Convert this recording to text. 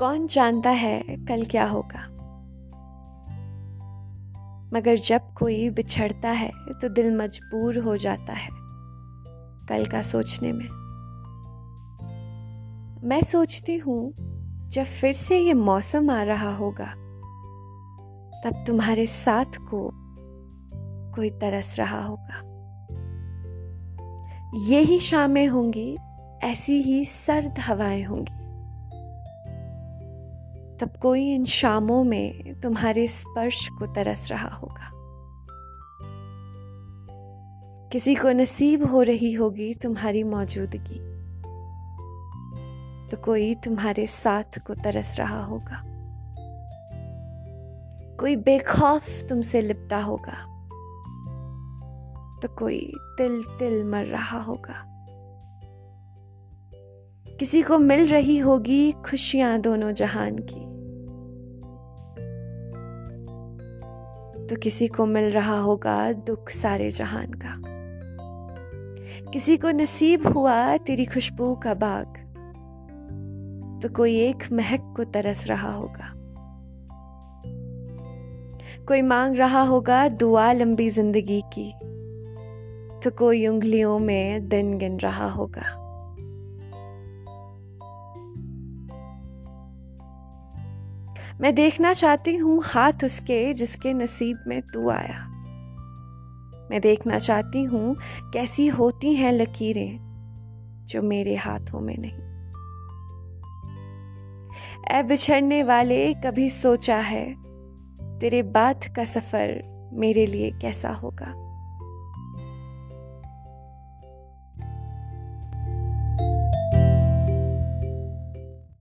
कौन जानता है कल क्या होगा। मगर जब कोई बिछड़ता है तो दिल मजबूर हो जाता है कल का सोचने में। मैं सोचती हूँ, जब फिर से ये मौसम आ रहा होगा, तब तुम्हारे साथ को कोई तरस रहा होगा। ये ही शामें होंगी, ऐसी ही सर्द हवाएँ होंगी। तब कोई इन शामों में तुम्हारे स्पर्श को तरस रहा होगा। किसी को नसीब हो रही होगी तुम्हारी मौजूदगी। तो कोई तुम्हारे साथ को तरस रहा होगा। कोई बेखौफ तुमसे लिपटा होगा। तो कोई तिल तिल मर रहा होगा। किसी को मिल रही होगी खुशियाँ दोनों जहान की। तो किसी को मिल रहा होगा दुख सारे जहान का। किसी को नसीब हुआ तेरी खुशबू का बाग तो कोई एक महक को तरस रहा होगा। कोई मांग रहा होगा दुआ लंबी ज़िंदगी की तो कोई उंगलियों में दिन गिन रहा होगा। मैं देखना चाहती हूँ हाथ उसके जिसके नसीब में तू आया। मैं देखना चाहती हूँ कैसी होती हैं लकीरें जो मेरे हाथों में नहीं। ए बिछड़ने वाले, कभी सोचा है तेरे बाद का सफ़र मेरे लिए कैसा होगा?